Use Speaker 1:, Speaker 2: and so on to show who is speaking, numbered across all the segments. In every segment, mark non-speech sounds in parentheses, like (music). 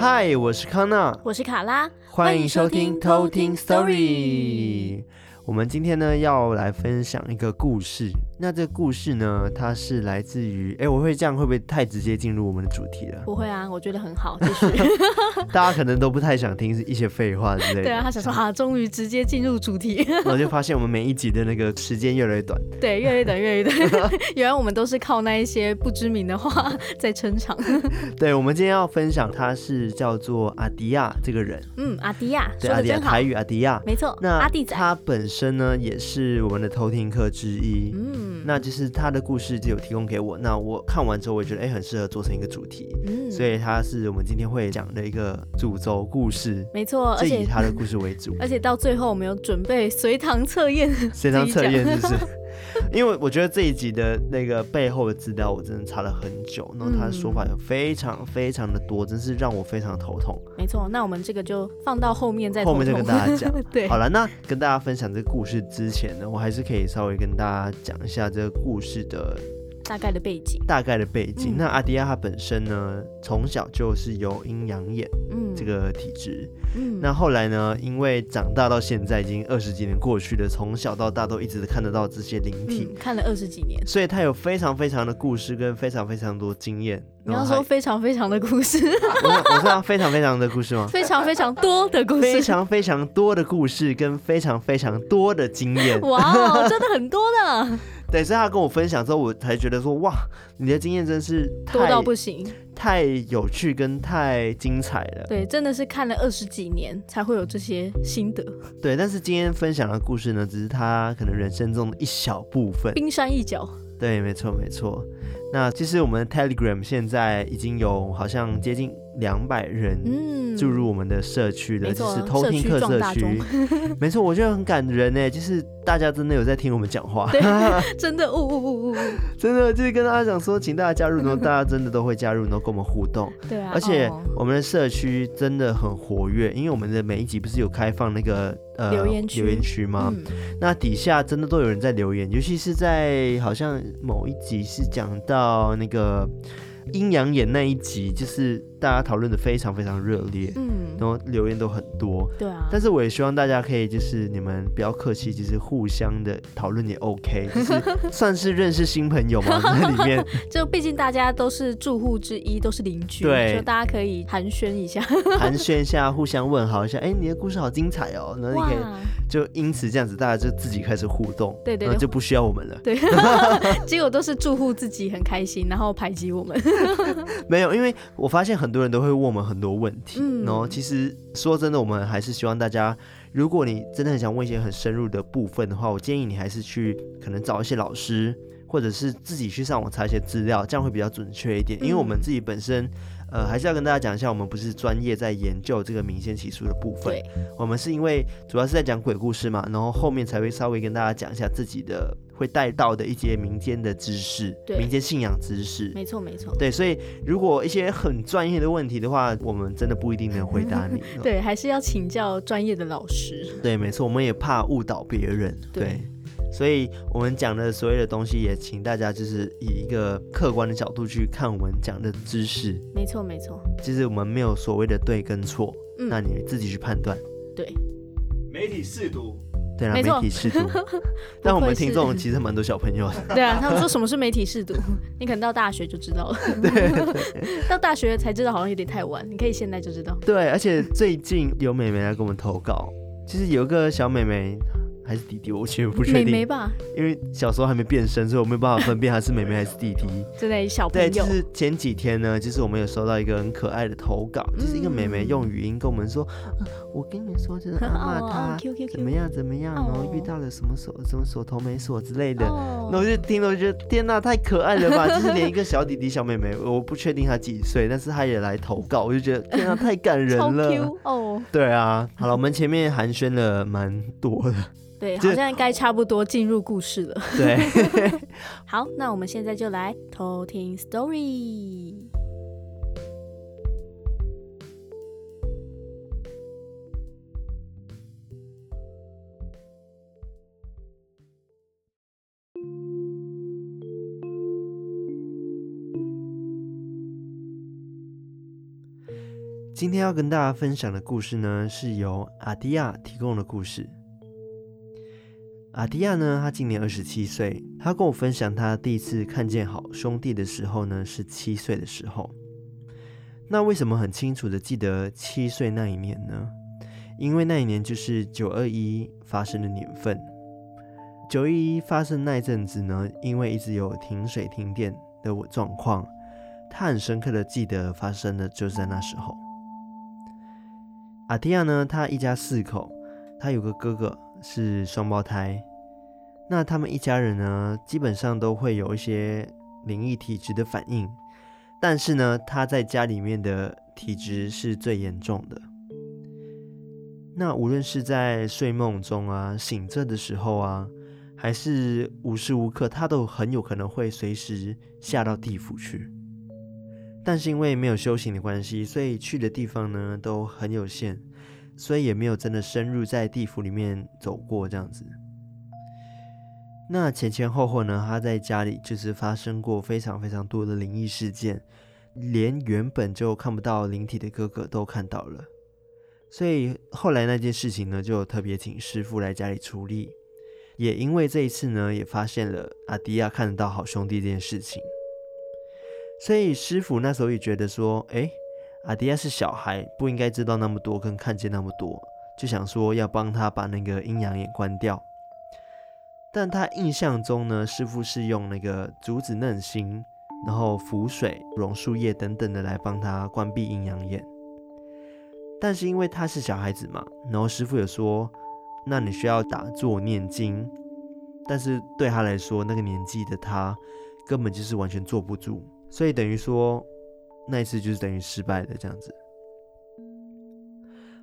Speaker 1: 嗨，我是康娜，
Speaker 2: 我是卡拉，
Speaker 1: 欢迎收听偷听 Story。我们今天呢要来分享一个故事。那这个故事呢，它是来自于……哎，我会这样会不会太直接进入我们的主题了？
Speaker 2: 不会啊，我觉得很好，继续。(laughs)
Speaker 1: 大家可能都不太想听一些废话之类的。
Speaker 2: 对啊，他想说啊，终于直接进入主题。(laughs)
Speaker 1: 然后就发现我们每一集的那个时间越来越短。
Speaker 2: 对，越来越短，越来越短。(laughs) 原来我们都是靠那一些不知名的话在撑场。
Speaker 1: 对，我们今天要分享，他是叫做阿迪亚这个人。
Speaker 2: 嗯，阿迪亚，
Speaker 1: 对，阿迪亚，台语阿迪亚，
Speaker 2: 没错。
Speaker 1: 那
Speaker 2: 阿弟仔
Speaker 1: 他本身呢，也是我们的偷听客之一。嗯。那就是他的故事就有提供给我，那我看完之后，我也觉得哎、欸，很适合做成一个主题，嗯，所以他是我们今天会讲的一个主轴故事，
Speaker 2: 没错，而且以
Speaker 1: 他的故事为主，
Speaker 2: 而且到最后我们有准备随堂测验，
Speaker 1: 随堂测验就是。(laughs) 因为我觉得这一集的那个背后的资料，我真的查了很久，然后他的说法有非常非常的多，真是让我非常头痛。
Speaker 2: 没错，那我们这个就放到后面再
Speaker 1: 后面再跟大家讲。(laughs)
Speaker 2: 对，
Speaker 1: 好了，那跟大家分享这个故事之前呢，我还是可以稍微跟大家讲一下这个故事的。
Speaker 2: 大概的背景，
Speaker 1: 大概的背景。嗯、那阿迪亚他本身呢，从小就是有阴阳眼，嗯，这个体质，嗯。那后来呢，因为长大到现在已经二十几年过去了，从小到大都一直看得到这些灵体，
Speaker 2: 嗯、看了二十几年，
Speaker 1: 所以他有非常非常的故事跟非常非常多经验。
Speaker 2: 你要说非常非常的故事，
Speaker 1: 我 (laughs) 我说非常非常的故事吗？
Speaker 2: 非常非常多的故事，
Speaker 1: 非常非常多的故事跟非常非常多的经验。
Speaker 2: 哇，真的很多呢。
Speaker 1: 对，所以他跟我分享之后，我才觉得说，哇，你的经验真是
Speaker 2: 多到不行，
Speaker 1: 太有趣跟太精彩了。
Speaker 2: 对，真的是看了二十几年才会有这些心得。
Speaker 1: 对，但是今天分享的故事呢，只是他可能人生中的一小部分，
Speaker 2: 冰山一角。
Speaker 1: 对，没错，没错。那其实我们的 Telegram 现在已经有好像接近两百人注入我们的社区了，嗯、就是偷听客社区。(laughs) (laughs) 没错，我觉得很感人呢，就是大家真的有在听我们讲话，(laughs)
Speaker 2: 真的，呜呜呜呜，
Speaker 1: 真的就是跟大家讲说，请大家加入，然后大家真的都会加入，然后跟我们互动。
Speaker 2: 对啊，
Speaker 1: 而且我们的社区真的很活跃，因为我们的每一集不是有开放那个呃
Speaker 2: 留言区，
Speaker 1: 留言区吗？嗯、那底下真的都有人在留言，尤其是在好像某一集是讲到到那个。阴阳眼那一集，就是大家讨论的非常非常热烈，嗯，然后留言都很多，
Speaker 2: 对啊。
Speaker 1: 但是我也希望大家可以，就是你们不要客气，就是互相的讨论也 OK，就是算是认识新朋友嘛，(laughs) 在里面。(laughs)
Speaker 2: 就毕竟大家都是住户之一，都是邻居，
Speaker 1: 对，
Speaker 2: 就大家可以寒暄一下，(laughs)
Speaker 1: 寒暄一下，互相问好一下。哎，你的故事好精彩哦，那你可以就因此这样子，大家就自己开始互动，
Speaker 2: 对对，
Speaker 1: 就不需要我们了。
Speaker 2: 对，结果都是住户自己很开心，然后排挤我们。
Speaker 1: 没有，因为我发现很多人都会问我们很多问题，嗯、然后其实说真的，我们还是希望大家，如果你真的很想问一些很深入的部分的话，我建议你还是去可能找一些老师，或者是自己去上网查一些资料，这样会比较准确一点。因为我们自己本身，呃，还是要跟大家讲一下，我们不是专业在研究这个民间奇术的部分，对我们是因为主要是在讲鬼故事嘛，然后后面才会稍微跟大家讲一下自己的。会带到的一些民间的知识，对民间信仰知识，
Speaker 2: 没错没错，
Speaker 1: 对，所以如果一些很专业的问题的话，我们真的不一定能回答你。(laughs)
Speaker 2: 对，还是要请教专业的老师。
Speaker 1: 对，没错，我们也怕误导别人。对，对，所以我们讲的所有的东西，也请大家就是以一个客观的角度去看我们讲的知识。
Speaker 2: 没错没错，
Speaker 1: 其实我们没有所谓的对跟错，嗯、那你自己去判断。
Speaker 2: 对，
Speaker 3: 媒体试读。
Speaker 1: 对啊，媒体试读，(laughs) 但我们听众其实蛮多小朋友的。(laughs)
Speaker 2: 对啊，他们说什么是媒体试读？(laughs) 你可能到大学就知道了。
Speaker 1: 对，
Speaker 2: 到大学才知道好像有点太晚，你可以现在就知道。
Speaker 1: 对，而且最近有美眉来给我们投稿，其实有个小妹妹。还是弟弟，我其实不确定。妹
Speaker 2: 妹吧，
Speaker 1: 因为小时候还没变身，所以我没有办法分辨他是妹妹还是弟弟。(laughs)
Speaker 2: 真的小朋友。
Speaker 1: 对，就是前几天呢，就是我们有收到一个很可爱的投稿，嗯、就是一个妹妹用语音跟我们说：“嗯、我跟你说，就是 (laughs) 阿妈她怎么样怎么样，然后遇到了什么锁什么锁头没锁之类的。哦”那我就听了，我觉得天哪，太可爱了吧！就是连一个小弟弟、小妹妹，我不确定他几岁，但是他也来投稿，我就觉得天哪，太感人了。
Speaker 2: 哦。
Speaker 1: 对啊，好了，我们前面寒暄了蛮多的。
Speaker 2: 对，好像该差不多进入故事了。(laughs)
Speaker 1: 对，(laughs)
Speaker 2: 好，那我们现在就来偷听 story。
Speaker 1: 今天要跟大家分享的故事呢，是由阿迪亚提供的故事。阿迪亚呢，他今年二十七岁，他跟我分享他第一次看见好兄弟的时候呢，是七岁的时候。那为什么很清楚的记得七岁那一年呢？因为那一年就是九二一发生的年份。九一一发生那一阵子呢，因为一直有停水停电的状况，他很深刻的记得发生的就是在那时候。阿迪亚呢，他一家四口，他有个哥哥是双胞胎。那他们一家人呢，基本上都会有一些灵异体质的反应。但是呢，他在家里面的体质是最严重的。那无论是在睡梦中啊、醒着的时候啊，还是无时无刻，他都很有可能会随时下到地府去。但是因为没有修行的关系，所以去的地方呢都很有限，所以也没有真的深入在地府里面走过这样子。那前前后后呢，他在家里就是发生过非常非常多的灵异事件，连原本就看不到灵体的哥哥都看到了，所以后来那件事情呢，就特别请师傅来家里处理。也因为这一次呢，也发现了阿迪亚看得到好兄弟这件事情，所以师傅那时候也觉得说，哎，阿迪亚是小孩，不应该知道那么多跟看见那么多，就想说要帮他把那个阴阳眼关掉。但他印象中呢，师父是用那个竹子嫩芯，然后浮水、榕树叶等等的来帮他关闭阴阳眼。但是因为他是小孩子嘛，然后师父有说，那你需要打坐念经。但是对他来说，那个年纪的他根本就是完全坐不住，所以等于说那一次就是等于失败的这样子。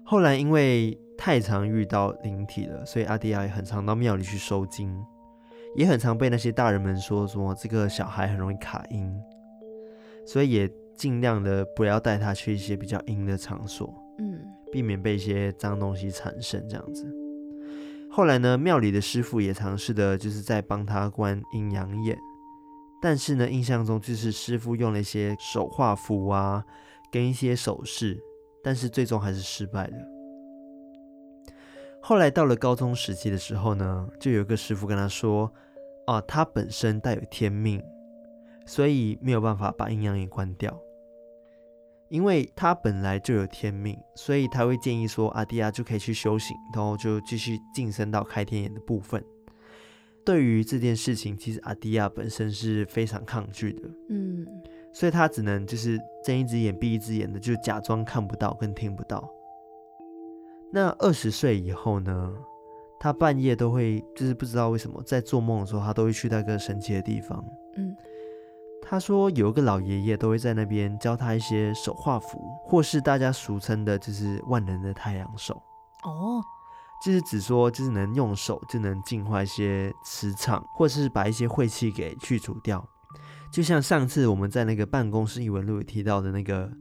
Speaker 1: 后来因为太常遇到灵体了，所以阿迪亚也很常到庙里去收经，也很常被那些大人们说说这个小孩很容易卡音，所以也尽量的不要带他去一些比较阴的场所，嗯，避免被一些脏东西缠身这样子。后来呢，庙里的师傅也尝试的就是在帮他关阴阳眼，但是呢，印象中就是师傅用了一些手画符啊，跟一些手势。但是最终还是失败了。后来到了高中时期的时候呢，就有一个师傅跟他说：“啊，他本身带有天命，所以没有办法把阴阳眼关掉。因为他本来就有天命，所以他会建议说，阿迪亚就可以去修行，然后就继续晋升到开天眼的部分。对于这件事情，其实阿迪亚本身是非常抗拒的。嗯。”所以他只能就是睁一只眼闭一只眼的，就假装看不到跟听不到。那二十岁以后呢，他半夜都会就是不知道为什么在做梦的时候，他都会去那个神奇的地方。嗯，他说有一个老爷爷都会在那边教他一些手画符，或是大家俗称的就是万能的太阳手。哦，就是只说就是能用手就能净化一些磁场，或是把一些晦气给去除掉。就像上次我们在那个办公室异闻录有提到的那个，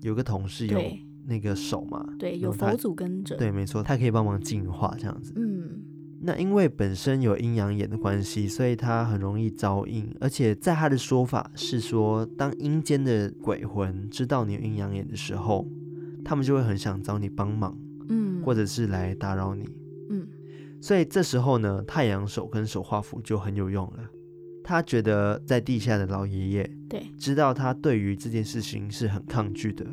Speaker 1: 有个同事有那个手嘛，
Speaker 2: 对，有佛祖跟着，
Speaker 1: 对，没错，他可以帮忙净化这样子。嗯，那因为本身有阴阳眼的关系，所以他很容易招阴，而且在他的说法是说，当阴间的鬼魂知道你有阴阳眼的时候，他们就会很想找你帮忙，嗯，或者是来打扰你，嗯，所以这时候呢，太阳手跟手画符就很有用了。他觉得在地下的老爷爷对知道他对于这件事情是很抗拒的，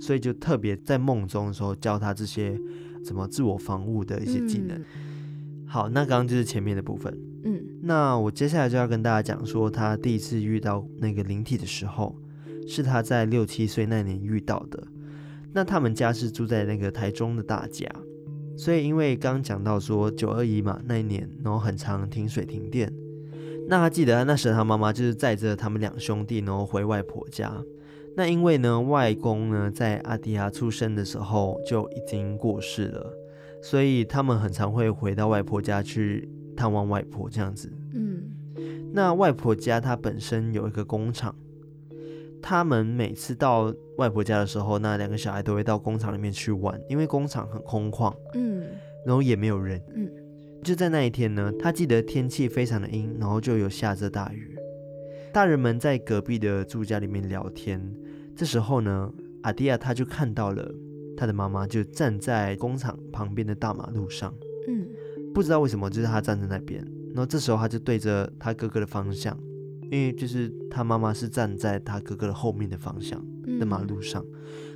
Speaker 1: 所以就特别在梦中的时候教他这些怎么自我防护的一些技能。嗯、好，那刚刚就是前面的部分。嗯，那我接下来就要跟大家讲说，他第一次遇到那个灵体的时候，是他在六七岁那年遇到的。那他们家是住在那个台中的大甲，所以因为刚讲到说九二一嘛，那一年然后很常停水停电。那他记得那时他妈妈就是载着他们两兄弟，然后回外婆家。那因为呢，外公呢在阿迪亚出生的时候就已经过世了，所以他们很常会回到外婆家去探望外婆这样子。嗯，那外婆家她本身有一个工厂，他们每次到外婆家的时候，那两个小孩都会到工厂里面去玩，因为工厂很空旷，嗯，然后也没有人，嗯。就在那一天呢，他记得天气非常的阴，然后就有下着大雨。大人们在隔壁的住家里面聊天，这时候呢，阿迪亚他就看到了他的妈妈就站在工厂旁边的大马路上。
Speaker 2: 嗯，
Speaker 1: 不知道为什么，就是他站在那边。然后这时候他就对着他哥哥的方向，因为就是他妈妈是站在他哥哥的后面的方向的马路上，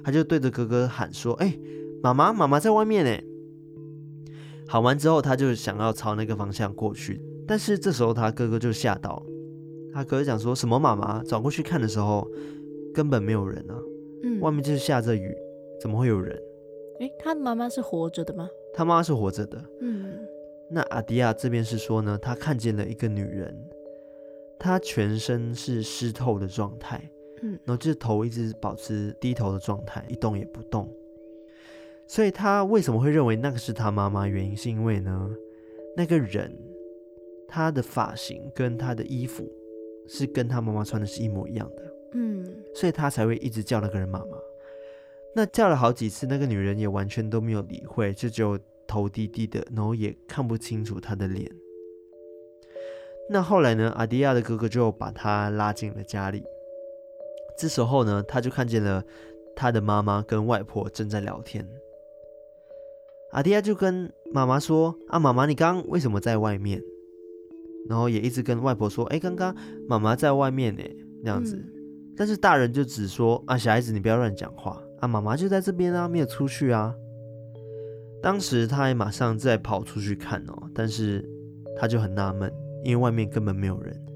Speaker 1: 他就对着哥哥喊说：“哎，妈妈，妈妈在外面呢。”喊完之后，他就想要朝那个方向过去，但是这时候他哥哥就吓到，他哥哥讲说什么妈妈？转过去看的时候，根本没有人啊，嗯，外面就是下着雨，怎么会有人？
Speaker 2: 诶，他妈妈是活着的吗？
Speaker 1: 他妈妈是活着的，
Speaker 2: 嗯。
Speaker 1: 那阿迪亚这边是说呢，他看见了一个女人，她全身是湿透的状态，
Speaker 2: 嗯，
Speaker 1: 然后就是头一直保持低头的状态，一动也不动。所以他为什么会认为那个是他妈妈？原因是因为呢，那个人他的发型跟他的衣服是跟他妈妈穿的是一模一样的，
Speaker 2: 嗯，
Speaker 1: 所以他才会一直叫那个人妈妈。那叫了好几次，那个女人也完全都没有理会，就只有头低低的，然后也看不清楚他的脸。那后来呢，阿迪亚的哥哥就把他拉进了家里。这时候呢，他就看见了他的妈妈跟外婆正在聊天。阿迪亚就跟妈妈说：“啊，妈妈，你刚刚为什么在外面？”然后也一直跟外婆说：“哎，刚刚妈妈在外面呢。”那样子。嗯。但是大人就只说：“啊，小孩子你不要乱讲话啊，妈妈就在这边啊，没有出去啊。”当时他还马上再跑出去看哦，但是他就很纳闷，因为外面根本没有人。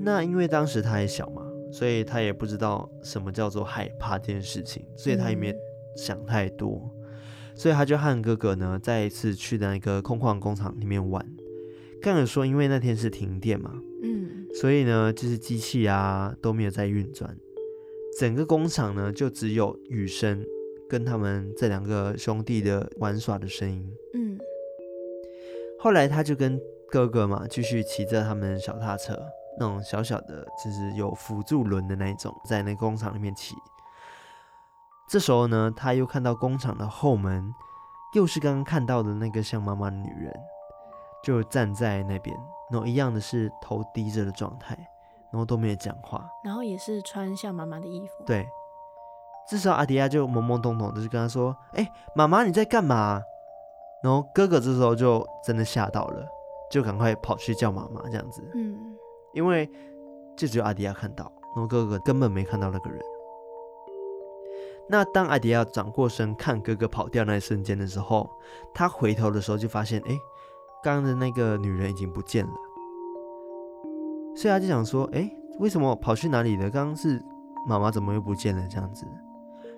Speaker 1: 那因为当时他还小嘛，所以他也不知道什么叫做害怕这件事情，所以他也没想太多。嗯所以他就和哥哥呢，再一次去那个空旷工厂里面玩。刚有说，因为那天是停电嘛，
Speaker 2: 嗯，
Speaker 1: 所以呢，就是机器啊都没有在运转，整个工厂呢就只有雨声跟他们这两个兄弟的玩耍的声音。
Speaker 2: 嗯，
Speaker 1: 后来他就跟哥哥嘛，继续骑着他们小踏车，那种小小的，就是有辅助轮的那种，在那个工厂里面骑。这时候呢，他又看到工厂的后门，又是刚刚看到的那个像妈妈的女人，就站在那边，然后一样的是头低着的状态，然后都没有讲话，
Speaker 2: 然后也是穿像妈妈的衣服。
Speaker 1: 对，这时候阿迪亚就懵懵懂懂的就跟他说：“哎，妈妈你在干嘛？”然后哥哥这时候就真的吓到了，就赶快跑去叫妈妈这样子。
Speaker 2: 嗯，
Speaker 1: 因为就只有阿迪亚看到，然后哥哥根本没看到那个人。那当阿迪亚转过身看哥哥跑掉那一瞬间的时候，他回头的时候就发现，哎，刚刚的那个女人已经不见了。所以他就想说，哎，为什么跑去哪里了？刚刚是妈妈怎么又不见了？这样子。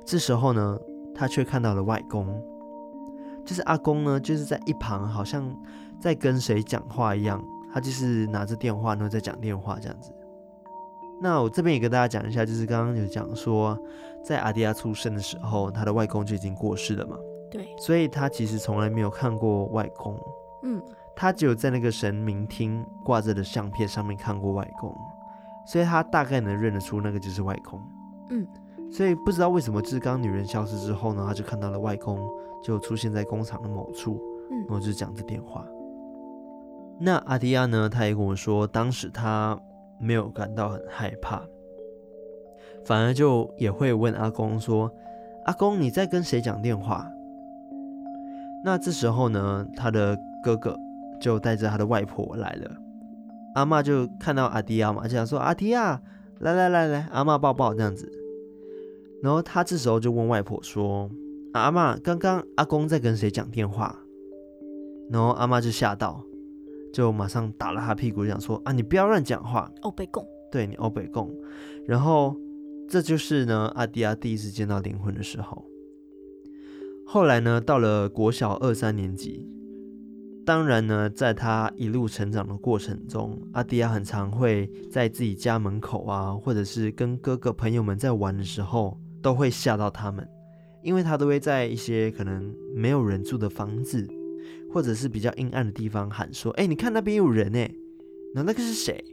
Speaker 1: 这时候呢，他却看到了外公，就是阿公呢，就是在一旁好像在跟谁讲话一样，他就是拿着电话，然后在讲电话这样子。那我这边也跟大家讲一下，就是刚刚有讲说，在阿迪亚出生的时候，他的外公就已经过世了嘛。
Speaker 2: 对，
Speaker 1: 所以他其实从来没有看过外公。
Speaker 2: 嗯，
Speaker 1: 他只有在那个神明厅挂着的相片上面看过外公，所以他大概能认得出那个就是外公。
Speaker 2: 嗯，
Speaker 1: 所以不知道为什么，就是刚女人消失之后呢，他就看到了外公就出现在工厂的某处，
Speaker 2: 嗯，
Speaker 1: 然后就讲着电话。那阿迪亚呢，他也跟我说，当时他。没有感到很害怕，反而就也会问阿公说：“阿公，你在跟谁讲电话？”那这时候呢，他的哥哥就带着他的外婆来了。阿嬷就看到阿迪亚嘛，就想说：“阿迪亚，来来来来，阿嬷抱抱这样子。”然后他这时候就问外婆说：“阿嬷，刚刚阿公在跟谁讲电话？”然后阿嬷就吓到。就马上打了他屁股，想说啊，你不要乱讲话。
Speaker 2: 欧北贡，
Speaker 1: 对你欧北贡。然后这就是呢，阿迪亚第一次见到灵魂的时候。后来呢，到了国小二三年级，当然呢，在他一路成长的过程中，阿迪亚很常会在自己家门口啊，或者是跟哥哥朋友们在玩的时候，都会吓到他们，因为他都会在一些可能没有人住的房子。或者是比较阴暗的地方喊说：“哎，你看那边有人哎，那那个是谁？”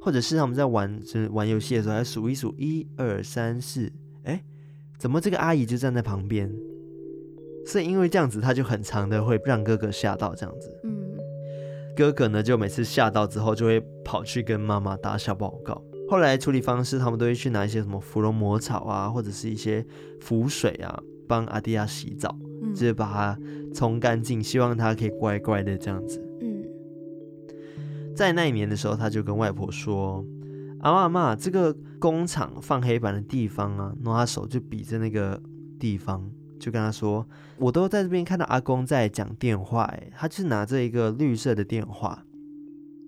Speaker 1: 或者是他们在玩，就是玩游戏的时候，还数一数一二三四，哎，怎么这个阿姨就站在旁边？所以因为这样子，他就很长的会让哥哥吓到这样子。
Speaker 2: 嗯，
Speaker 1: 哥哥呢就每次吓到之后，就会跑去跟妈妈打小报告。后来处理方式，他们都会去拿一些什么芙蓉魔草啊，或者是一些符水啊。帮阿迪亚洗澡，
Speaker 2: 嗯、
Speaker 1: 就是把他冲干净，希望他可以乖乖的这样子。
Speaker 2: 嗯，
Speaker 1: 在那一年的时候，他就跟外婆说：“阿妈阿嬷，这个工厂放黑板的地方啊，然后他手就比着那个地方，就跟他说：我都在这边看到阿公在讲电话，哎，他就是拿着一个绿色的电话。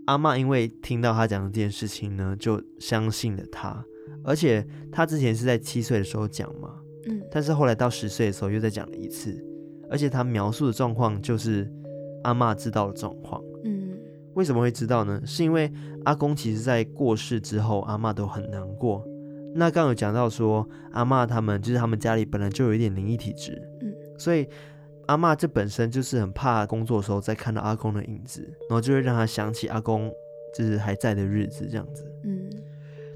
Speaker 1: 阿妈因为听到他讲的这件事情呢，就相信了他，而且他之前是在七岁的时候讲嘛。”
Speaker 2: 嗯，
Speaker 1: 但是后来到十岁的时候又再讲了一次，而且他描述的状况就是阿嬷知道的状况。
Speaker 2: 嗯，
Speaker 1: 为什么会知道呢？是因为阿公其实在过世之后，阿嬷都很难过。那刚有讲到说，阿嬷他们就是他们家里本来就有一点灵异体质，
Speaker 2: 嗯，
Speaker 1: 所以阿嬷这本身就是很怕工作的时候再看到阿公的影子，然后就会让他想起阿公就是还在的日子这样子。
Speaker 2: 嗯，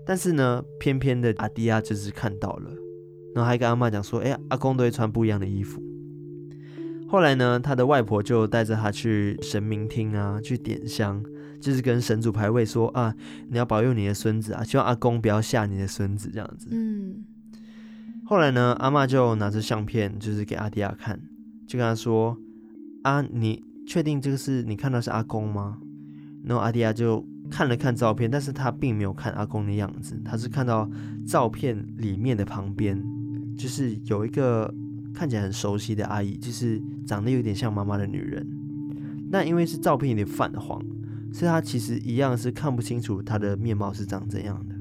Speaker 1: 但是呢，偏偏的阿迪亚就是看到了。然后还跟阿嬷讲说：“哎，阿公都会穿不一样的衣服。”后来呢，他的外婆就带着他去神明厅啊，去点香，就是跟神主牌位说：“啊，你要保佑你的孙子啊，希望阿公不要吓你的孙子这样子。”
Speaker 2: 嗯。
Speaker 1: 后来呢，阿嬷就拿着相片，就是给阿迪亚看，就跟他说：“啊，你确定这个是你看到是阿公吗？”然后阿迪亚就看了看照片，但是他并没有看阿公的样子，他是看到照片里面的旁边。就是有一个看起来很熟悉的阿姨，就是长得有点像妈妈的女人。那因为是照片有点泛黄，所以她其实一样是看不清楚她的面貌是长怎样的。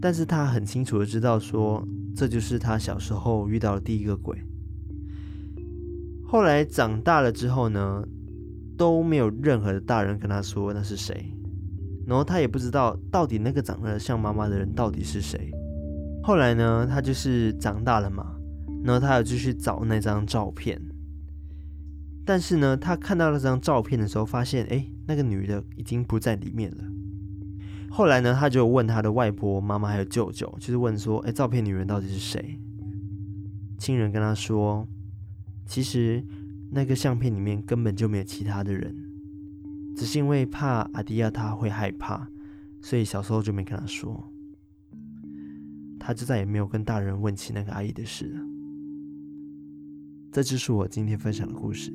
Speaker 1: 但是她很清楚的知道说，这就是她小时候遇到的第一个鬼。后来长大了之后呢，都没有任何的大人跟她说那是谁，然后她也不知道到底那个长得像妈妈的人到底是谁。后来呢，他就是长大了嘛，然后他有继续找那张照片，但是呢，他看到那张照片的时候，发现哎，那个女的已经不在里面了。后来呢，他就问他的外婆、妈妈还有舅舅，就是问说，哎，照片女人到底是谁？亲人跟他说，其实那个相片里面根本就没有其他的人，只是因为怕阿迪亚他会害怕，所以小时候就没跟他说。他就再也没有跟大人问起那个阿姨的事了。这就是我今天分享的故事。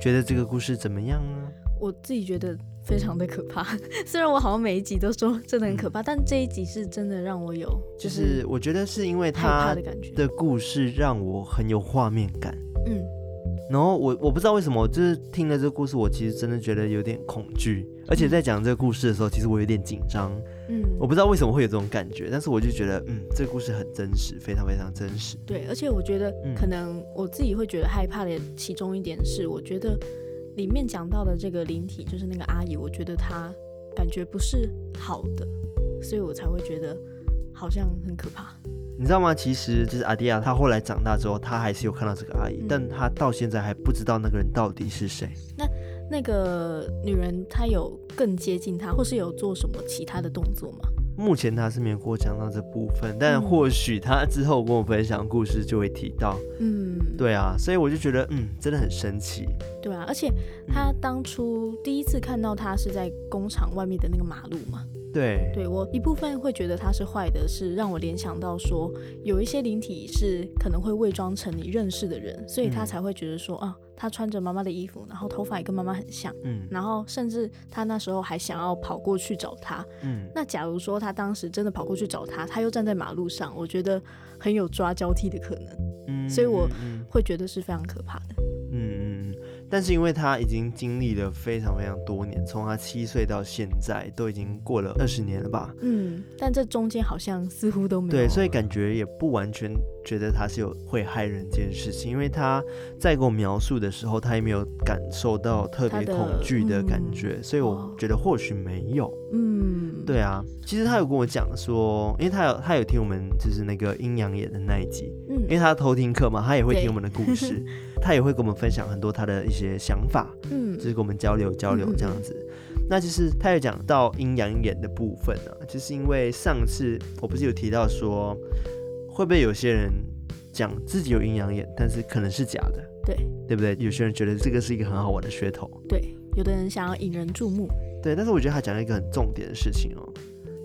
Speaker 1: 觉得这个故事怎么样呢？
Speaker 2: 我自己觉得。非常的可怕，(laughs) 虽然我好像每一集都说真的很可怕，嗯、但这一集是真的让我有，
Speaker 1: 就是我觉得是因为他的故事让我很有画面感，嗯，然后我我不知道为什么，就是听了这个故事，我其实真的觉得有点恐惧，而且在讲这个故事的时候，其实我有点紧张，嗯，我不知道为什么会有这种感觉，但是我就觉得，嗯，这个故事很真实，非常非常真实，
Speaker 2: 对，而且我觉得可能我自己会觉得害怕的其中一点是，我觉得。里面讲到的这个灵体，就是那个阿姨，我觉得她感觉不是好的，所以我才会觉得好像很可怕。
Speaker 1: 你知道吗？其实就是阿迪亚，她后来长大之后，她还是有看到这个阿姨，嗯、但她到现在还不知道那个人到底是谁。
Speaker 2: 那那个女人，她有更接近她，或是有做什么其他的动作吗？
Speaker 1: 目前他是没有跟我讲到这部分，但或许他之后跟我分享故事就会提到。嗯，对啊，所以我就觉得，嗯，真的很神奇。
Speaker 2: 对啊，而且他当初第一次看到他是在工厂外面的那个马路嘛。
Speaker 1: 对，
Speaker 2: 对我一部分会觉得他是坏的，是让我联想到说，有一些灵体是可能会伪装成你认识的人，所以他才会觉得说啊。他穿着妈妈的衣服，然后头发也跟妈妈很像，嗯，然后甚至他那时候还想要跑过去找他，嗯，那假如说他当时真的跑过去找他，他又站在马路上，我觉得很有抓交替的可能，嗯，所以我会觉得是非常可怕的，
Speaker 1: 但是因为他已经经历了非常非常多年，从他七岁到现在都已经过了二十年了吧，
Speaker 2: 嗯，但这中间好像似乎都没有，
Speaker 1: 对，所以感觉也不完全。觉得他是有会害人这件事情，因为他在给我描述的时候，他也没有感受到特别恐惧的感觉，嗯、所以我觉得或许没有。嗯，对啊，其实他有跟我讲说，因为他有他有听我们就是那个阴阳眼的那一集，嗯，因为他偷听课嘛，他也会听我们的故事，对 (laughs) 他也会跟我们分享很多他的一些想法，嗯，就是跟我们交流交流这样子。那其实他有讲到阴阳眼的部分呢、啊，就是因为上次我不是有提到说。会不会有些人讲自己有阴阳眼，但是可能是假的，
Speaker 2: 对，
Speaker 1: 对不对？有些人觉得这个是一个很好玩的噱头，
Speaker 2: 对，有的人想要引人注目，
Speaker 1: 对。但是我觉得他讲了一个很重点的事情哦，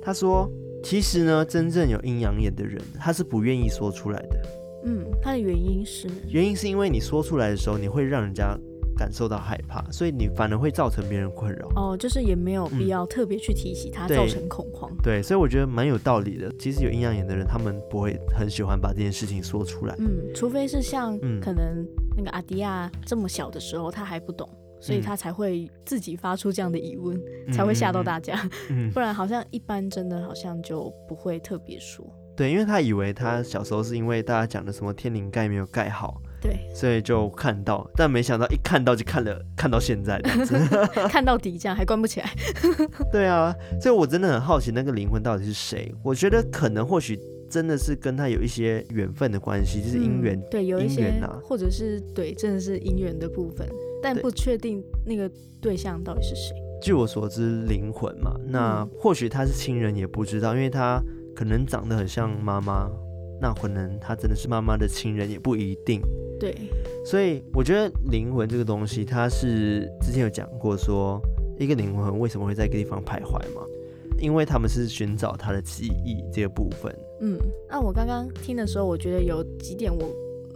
Speaker 1: 他说，其实呢，真正有阴阳眼的人，他是不愿意说出来的。
Speaker 2: 嗯，他的原因是，
Speaker 1: 原因是因为你说出来的时候，你会让人家。感受到害怕，所以你反而会造成别人困扰。
Speaker 2: 哦，就是也没有必要特别去提醒他，造成恐慌。
Speaker 1: 对，所以我觉得蛮有道理的。其实有阴阳眼的人，他们不会很喜欢把这件事情说出来。
Speaker 2: 嗯，除非是像可能那个阿迪亚这么小的时候，他还不懂，所以他才会自己发出这样的疑问，嗯、才会吓到大家。嗯嗯、(laughs) 不然好像一般真的好像就不会特别说。
Speaker 1: 对，因为他以为他小时候是因为大家讲的什么天灵盖没有盖好。
Speaker 2: 对，
Speaker 1: 所以就看到，但没想到一看到就看了，看到现在这样子，(laughs)
Speaker 2: 看到底这样还关不起来。(laughs)
Speaker 1: 对啊，所以我真的很好奇那个灵魂到底是谁。我觉得可能或许真的是跟他有一些缘分的关系，就是姻缘、嗯，
Speaker 2: 对，有一些或者是对，真的是姻缘的部分，但不确定那个对象到底是谁。
Speaker 1: 据我所知，灵魂嘛，那或许他是亲人也不知道，因为他可能长得很像妈妈，那可能他真的是妈妈的亲人也不一定。
Speaker 2: 对，
Speaker 1: 所以我觉得灵魂这个东西，它是之前有讲过说，一个灵魂为什么会在一个地方徘徊嘛？因为他们是寻找他的记忆这个部分。
Speaker 2: 嗯，那我刚刚听的时候，我觉得有几点我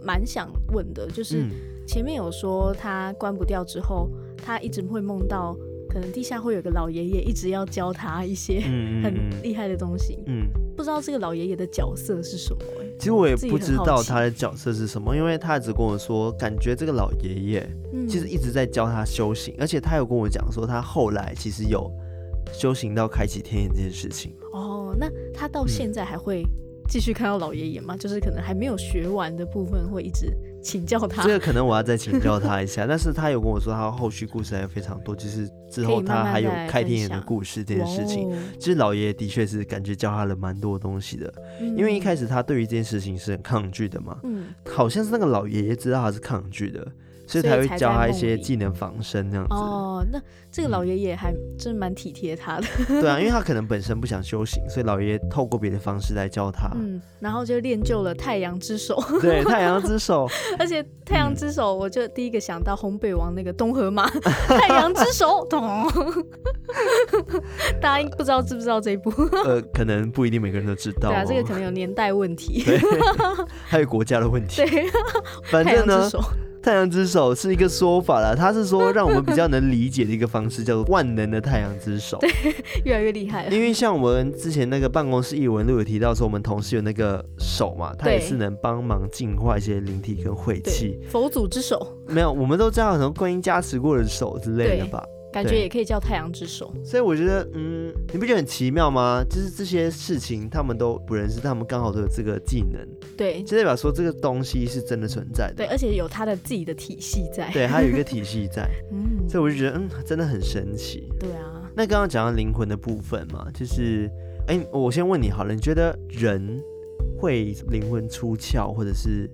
Speaker 2: 蛮想问的，就是前面有说他关不掉之后，他一直会梦到。可能地下会有个老爷爷一直要教他一些很厉害的东西，嗯，不知道这个老爷爷的角色是什么？
Speaker 1: 其实我也不知道他的角色是什么，因为他只跟我说，感觉这个老爷爷其实一直在教他修行，而且他有跟我讲说，他后来其实有修行到开启天眼这件事情。
Speaker 2: 哦，那他到现在还会继续看到老爷爷吗？就是可能还没有学完的部分会一直。请教他，
Speaker 1: 这个可能我要再请教他一下。(laughs) 但是他有跟我说，他后续故事还有非常多，就是之后他还有开天眼的故事这件事情。其实老爷爷的确是感觉教他了蛮多东西的，因为一开始他对于这件事情是很抗拒的嘛，嗯，好像是那个老爷爷知道他是抗拒的。所以才会教他一些技能防身这样子。
Speaker 2: 哦，那这个老爷爷还真蛮体贴他的。(laughs)
Speaker 1: 对啊，因为他可能本身不想修行，所以老爷爷透过别的方式来教他。
Speaker 2: 嗯，然后就练就了太阳之手。(laughs)
Speaker 1: 对，太阳之手。(laughs)
Speaker 2: 而且太阳之手，我就第一个想到红北王那个东河马，太阳之手，咚。大家不知道知不知道这一部？
Speaker 1: 呃，可能不一定每个人都知道。
Speaker 2: 对啊，这个可能有年代问题。
Speaker 1: 对，还有国家的问题。
Speaker 2: 对，
Speaker 1: 反正呢。太阳之手是一个说法啦，他是说让我们比较能理解的一个方式，叫做万能的太阳之手。(laughs)
Speaker 2: 对，越来越厉害了。
Speaker 1: 因为像我们之前那个办公室异闻录有提到说，我们同事有那个手嘛，它也是能帮忙净化一些灵体跟晦气。
Speaker 2: 佛祖之手。
Speaker 1: 没有，我们都知道很多观音加持过的手之类的吧。
Speaker 2: 感觉也可以叫太阳之手，
Speaker 1: 所以我觉得，嗯，你不觉得很奇妙吗？就是这些事情，他们都不认识，他们刚好都有这个技能，
Speaker 2: 对，
Speaker 1: 就代表说这个东西是真的存在的，
Speaker 2: 对，而且有它的自己的体系在，
Speaker 1: 对，它有一个体系在，(laughs) 嗯，所以我就觉得，嗯，真的很神奇，
Speaker 2: 对啊。
Speaker 1: 那刚刚讲到灵魂的部分嘛，就是，哎、欸，我先问你好了，你觉得人会灵魂出窍，或者是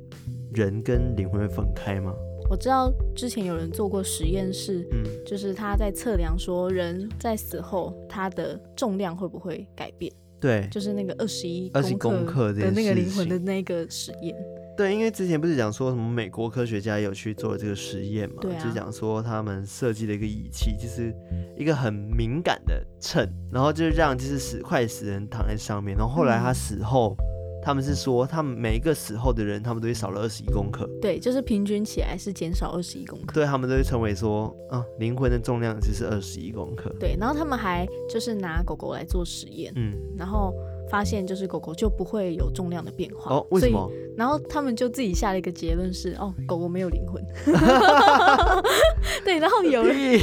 Speaker 1: 人跟灵魂会分开吗？
Speaker 2: 我知道之前有人做过实验室，嗯，就是他在测量说人在死后他的重量会不会改变，
Speaker 1: 对，
Speaker 2: 就是那个二十一公克的那个灵魂的那个实验。
Speaker 1: 对，因为之前不是讲说什么美国科学家有去做这个实验嘛，就讲说他们设计了一个仪器，就是一个很敏感的秤，然后就让就是死快死人躺在上面，然后后来他死后。嗯他们是说，他们每一个死后的人，他们都会少了二十一公克。
Speaker 2: 对，就是平均起来是减少二十一公克。
Speaker 1: 对，他们都会称为说，啊，灵魂的重量只是二十一公克。
Speaker 2: 对，然后他们还就是拿狗狗来做实验，嗯，然后发现就是狗狗就不会有重量的变化。
Speaker 1: 哦，为什么？
Speaker 2: 然后他们就自己下了一个结论是，哦，狗狗没有灵魂。(laughs) 对，然后有人，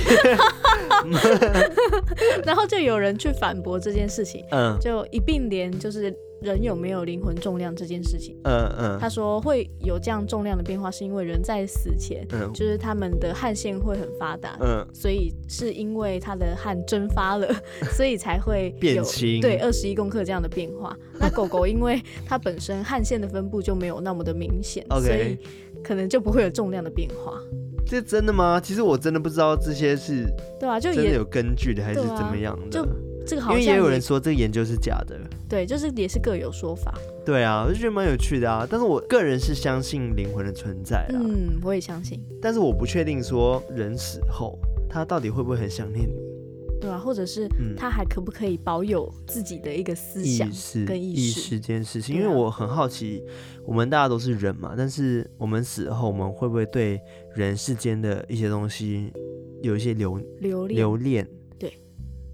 Speaker 2: (laughs) 然后就有人去反驳这件事情，嗯，就一并连就是。人有没有灵魂重量这件事情，嗯嗯，他说会有这样重量的变化，是因为人在死前，嗯，就是他们的汗腺会很发达，嗯，所以是因为他的汗蒸发了，(laughs) 所以才会有
Speaker 1: 变轻，
Speaker 2: 对，二十一公克这样的变化。那狗狗因为它本身汗腺的分布就没有那么的明显，所以可能就不会有重量的变化。
Speaker 1: 这是真的吗？其实我真的不知道这些是，
Speaker 2: 对啊，就
Speaker 1: 真的有根据的还是怎么样的？
Speaker 2: 这个好像
Speaker 1: 因为也有人说这个研究是假的，
Speaker 2: 对，就是也是各有说法。
Speaker 1: 对啊，我就觉得蛮有趣的啊。但是我个人是相信灵魂的存在啊，
Speaker 2: 嗯，我也相信。
Speaker 1: 但是我不确定说人死后他到底会不会很想念你。
Speaker 2: 对啊，或者是他还可不可以保有自己的一个思想跟意识，
Speaker 1: 意识这件事情？因为我很好奇，我们大家都是人嘛，但是我们死后，我们会不会对人世间的一些东西有一些留
Speaker 2: 留恋？
Speaker 1: 留
Speaker 2: 恋？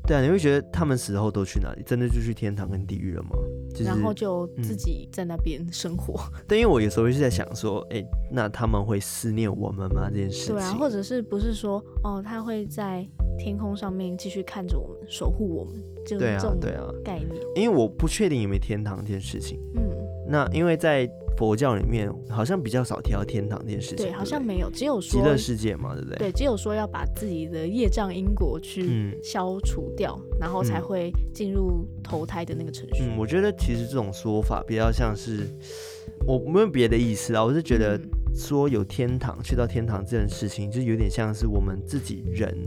Speaker 1: 对，啊，你会觉得他们死后都去哪里？真的就去天堂跟地狱了吗？就是、
Speaker 2: 然后就自己在那边生活。(laughs)
Speaker 1: 对，因为我有时候是在想说，哎，那他们会思念我们吗？这件事情？
Speaker 2: 对啊，或者是不是说，哦，他会在。天空上面继续看着我们，守护我们，就这种概念。
Speaker 1: 因为我不确定有没有天堂这件事情。
Speaker 2: 嗯，
Speaker 1: 那因为在佛教里面，好像比较少提到天堂这件事情。
Speaker 2: 对，好像没有，只有说
Speaker 1: 极乐世界嘛，对不对？
Speaker 2: 对，只有说要把自己的业障因果去消除掉，嗯、然后才会进入投胎的那个程序。
Speaker 1: 嗯，我觉得其实这种说法比较像是，我没有别的意思啊，我是觉得说有天堂，去到天堂这件事情，就有点像是我们自己人。